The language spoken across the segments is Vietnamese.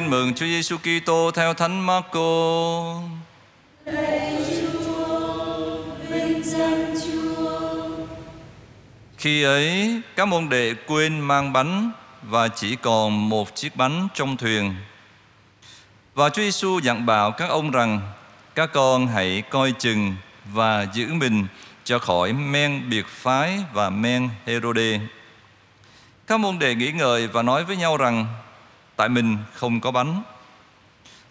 Tin mừng Chúa Giêsu Kitô theo Thánh Marco. Khi ấy, các môn đệ quên mang bánh và chỉ còn một chiếc bánh trong thuyền. Và Chúa Giêsu dặn bảo các ông rằng: Các con hãy coi chừng và giữ mình cho khỏi men biệt phái và men Herode. Các môn đệ nghĩ ngợi và nói với nhau rằng: Tại mình không có bánh.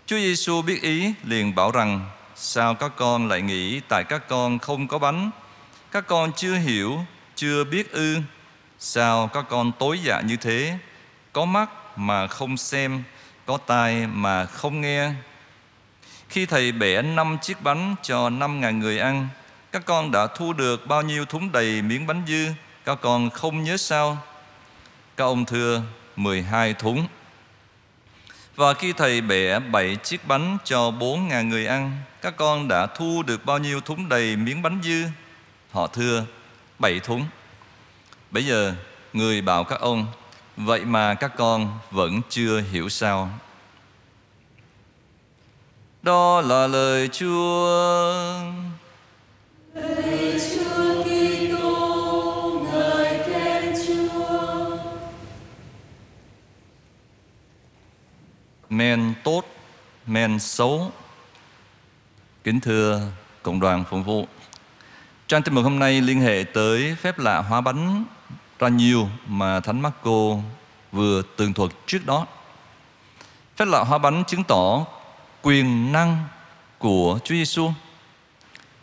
Chúa Giêsu biết ý liền bảo rằng: Sao các con lại nghĩ tại các con không có bánh? Các con chưa hiểu, chưa biết ư? Sao các con tối dạ như thế? Có mắt mà không xem, có tai mà không nghe. Khi thầy bẻ năm chiếc bánh cho năm ngàn người ăn, các con đã thu được bao nhiêu thúng đầy miếng bánh dư? Các con không nhớ sao? Các ông thưa 12 thúng. Và khi thầy bẻ bảy chiếc bánh cho bốn ngàn người ăn, các con đã thu được bao nhiêu thúng đầy miếng bánh dư? Họ thưa bảy thúng. Bây giờ người bảo các ông, vậy mà các con vẫn chưa hiểu sao? Đó là lời Chúa. Men tốt, men xấu. Kính thưa cộng đoàn phụng vụ, trang tin mừng hôm nay liên hệ tới phép lạ hóa bánh ra nhiều mà Thánh Marco vừa tường thuật trước đó. Phép lạ hóa bánh chứng tỏ quyền năng của Chúa Giêsu.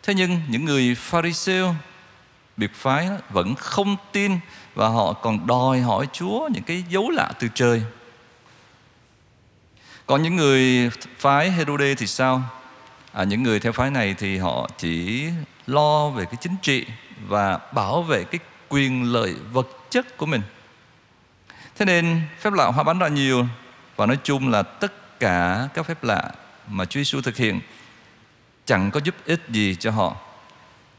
Thế nhưng những người Pharisêu biệt phái vẫn không tin và họ còn đòi hỏi Chúa những cái dấu lạ từ trời. Còn những người phái Herode thì sao? À, những người theo phái này thì họ chỉ lo về cái chính trị và bảo vệ cái quyền lợi vật chất của mình. Thế nên phép lạ hóa bánh ra nhiều và nói chung là tất cả các phép lạ mà Chúa Giêsu thực hiện chẳng có giúp ích gì cho họ,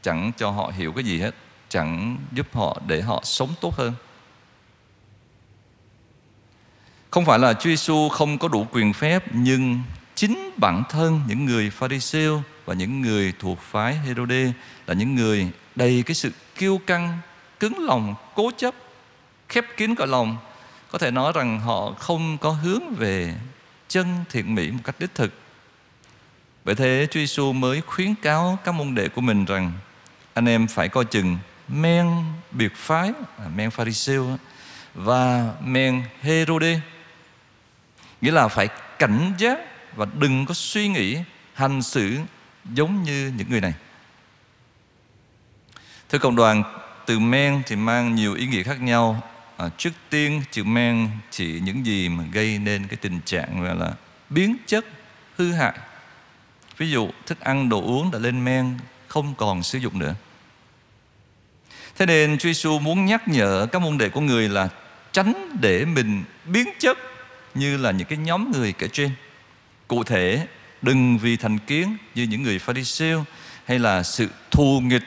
chẳng cho họ hiểu cái gì hết, chẳng giúp họ để họ sống tốt hơn. Không phải là Chúa Giêsu không có đủ quyền phép nhưng chính bản thân những người Pharisêu và những người thuộc phái Herode là những người đầy cái sự kiêu căng, cứng lòng, cố chấp, khép kín cõi lòng. Có thể nói rằng họ không có hướng về chân thiện mỹ một cách đích thực. Vậy thế Chúa Giêsu mới khuyến cáo các môn đệ của mình rằng anh em phải coi chừng men biệt phái, à, men Pharisêu và men Herode. Nghĩa là phải cảnh giác và đừng có suy nghĩ hành xử giống như những người này. Thưa cộng đoàn, từ men thì mang nhiều ý nghĩa khác nhau. À, trước tiên chữ men chỉ những gì mà gây nên cái tình trạng gọi là biến chất hư hại. Ví dụ thức ăn đồ uống đã lên men không còn sử dụng nữa. Thế nên Chúa Giêsu muốn nhắc nhở các môn đệ của người là tránh để mình biến chất như là những cái nhóm người kể trên. Cụ thể, đừng vì thành kiến như những người Pharisêu hay là sự thù nghịch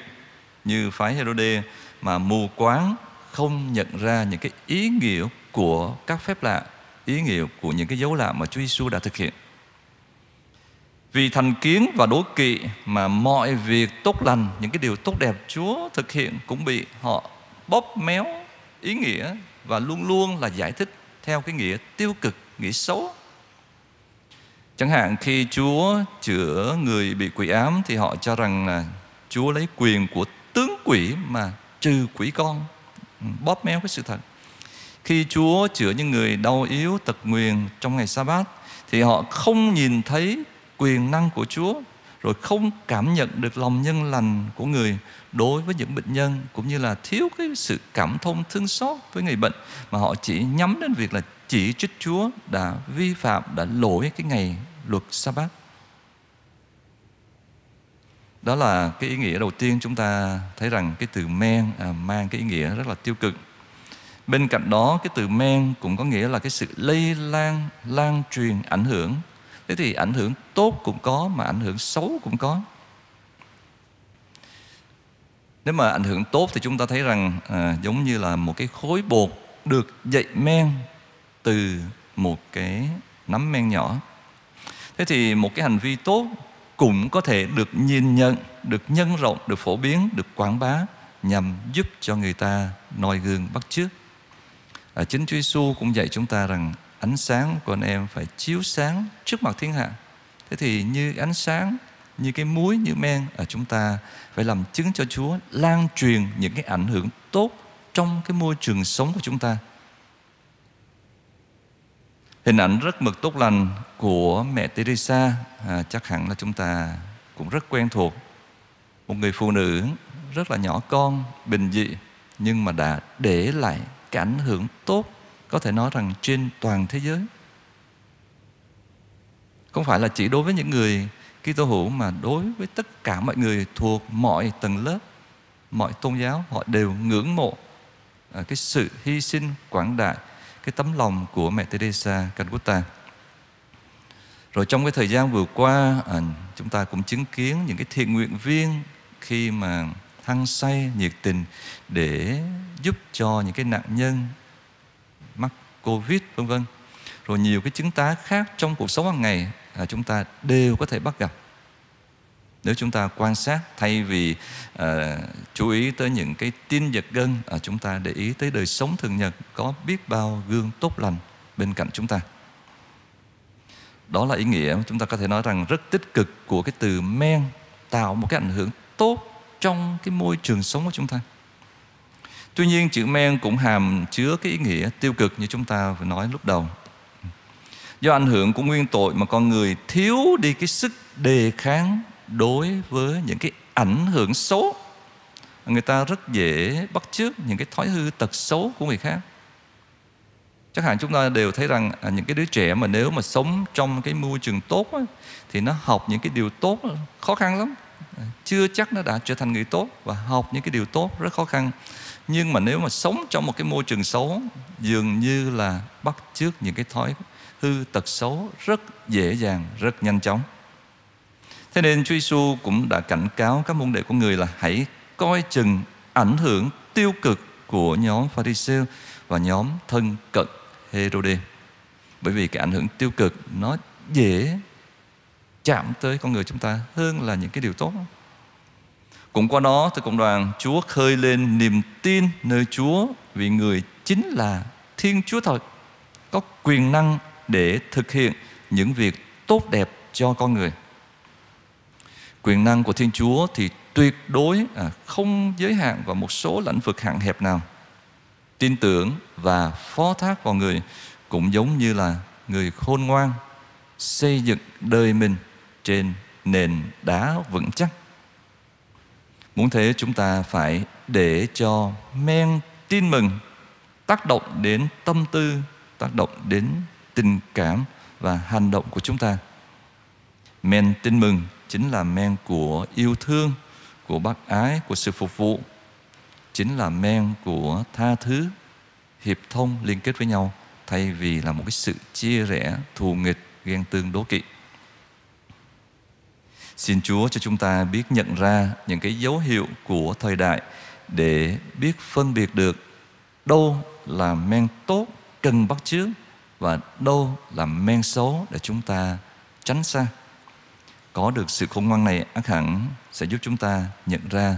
như phái Herode mà mù quáng không nhận ra những cái ý nghĩa của các phép lạ, ý nghĩa của những cái dấu lạ mà Chúa Giêsu đã thực hiện. Vì thành kiến và đố kỵ mà mọi việc tốt lành, những cái điều tốt đẹp Chúa thực hiện cũng bị họ bóp méo ý nghĩa và luôn luôn là giải thích theo cái nghĩa tiêu cực, nghĩa xấu. Chẳng hạn khi Chúa chữa người bị quỷ ám thì họ cho rằng là Chúa lấy quyền của tướng quỷ mà trừ quỷ con, ừ, bóp méo cái sự thật. Khi Chúa chữa những người đau yếu, tật nguyền trong ngày sa bát thì họ không nhìn thấy quyền năng của Chúa rồi không cảm nhận được lòng nhân lành của người đối với những bệnh nhân cũng như là thiếu cái sự cảm thông thương xót với người bệnh mà họ chỉ nhắm đến việc là chỉ trích Chúa đã vi phạm đã lỗi cái ngày luật sa bát đó là cái ý nghĩa đầu tiên chúng ta thấy rằng cái từ men à, mang cái ý nghĩa rất là tiêu cực. Bên cạnh đó cái từ men cũng có nghĩa là cái sự lây lan lan truyền ảnh hưởng thế thì ảnh hưởng tốt cũng có mà ảnh hưởng xấu cũng có nếu mà ảnh hưởng tốt thì chúng ta thấy rằng à, giống như là một cái khối bột được dậy men từ một cái nắm men nhỏ. Thế thì một cái hành vi tốt cũng có thể được nhìn nhận, được nhân rộng, được phổ biến, được quảng bá nhằm giúp cho người ta noi gương bắt chước. À, chính Chúa Giêsu cũng dạy chúng ta rằng ánh sáng của anh em phải chiếu sáng trước mặt thiên hạ. Thế thì như ánh sáng, như cái muối, như men ở chúng ta phải làm chứng cho Chúa lan truyền những cái ảnh hưởng tốt trong cái môi trường sống của chúng ta. Hình ảnh rất mực tốt lành của mẹ Teresa à, chắc hẳn là chúng ta cũng rất quen thuộc. Một người phụ nữ rất là nhỏ con, bình dị nhưng mà đã để lại cái ảnh hưởng tốt có thể nói rằng trên toàn thế giới. Không phải là chỉ đối với những người Kitô hữu mà đối với tất cả mọi người thuộc mọi tầng lớp, mọi tôn giáo họ đều ngưỡng mộ à, cái sự hy sinh quảng đại, cái tấm lòng của mẹ Teresa Calcutta. Rồi trong cái thời gian vừa qua à, chúng ta cũng chứng kiến những cái thiện nguyện viên khi mà hăng say nhiệt tình để giúp cho những cái nạn nhân mắc covid vân vân. Rồi nhiều cái chứng tá khác trong cuộc sống hàng ngày à, chúng ta đều có thể bắt gặp. Nếu chúng ta quan sát thay vì à, chú ý tới những cái tin giật gân à, chúng ta để ý tới đời sống thường nhật có biết bao gương tốt lành bên cạnh chúng ta. Đó là ý nghĩa chúng ta có thể nói rằng rất tích cực của cái từ men tạo một cái ảnh hưởng tốt trong cái môi trường sống của chúng ta tuy nhiên chữ men cũng hàm chứa cái ý nghĩa tiêu cực như chúng ta vừa nói lúc đầu. Do ảnh hưởng của nguyên tội mà con người thiếu đi cái sức đề kháng đối với những cái ảnh hưởng xấu người ta rất dễ bắt chước những cái thói hư tật xấu của người khác. Chắc hẳn chúng ta đều thấy rằng à, những cái đứa trẻ mà nếu mà sống trong cái môi trường tốt thì nó học những cái điều tốt khó khăn lắm chưa chắc nó đã trở thành người tốt và học những cái điều tốt, rất khó khăn. Nhưng mà nếu mà sống trong một cái môi trường xấu, dường như là bắt chước những cái thói hư tật xấu rất dễ dàng, rất nhanh chóng. Thế nên Chúa Giêsu cũng đã cảnh cáo các môn đệ của người là hãy coi chừng ảnh hưởng tiêu cực của nhóm Pharisee và nhóm thân cận Herode bởi vì cái ảnh hưởng tiêu cực nó dễ chạm tới con người chúng ta hơn là những cái điều tốt. Cũng qua đó từ cộng đoàn Chúa khơi lên niềm tin nơi Chúa vì người chính là Thiên Chúa thật, có quyền năng để thực hiện những việc tốt đẹp cho con người. Quyền năng của Thiên Chúa thì tuyệt đối à, không giới hạn vào một số lĩnh vực hạn hẹp nào. Tin tưởng và phó thác vào người cũng giống như là người khôn ngoan xây dựng đời mình trên nền đá vững chắc. Muốn thế chúng ta phải để cho men tin mừng tác động đến tâm tư, tác động đến tình cảm và hành động của chúng ta. Men tin mừng chính là men của yêu thương, của bác ái, của sự phục vụ. Chính là men của tha thứ, hiệp thông liên kết với nhau thay vì là một cái sự chia rẽ, thù nghịch, ghen tương đố kỵ. Xin Chúa cho chúng ta biết nhận ra những cái dấu hiệu của thời đại để biết phân biệt được đâu là men tốt cần bắt chước và đâu là men xấu để chúng ta tránh xa. Có được sự khôn ngoan này, ác hẳn sẽ giúp chúng ta nhận ra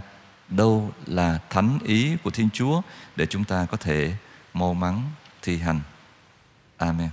đâu là thánh ý của Thiên Chúa để chúng ta có thể mau mắn thi hành. Amen.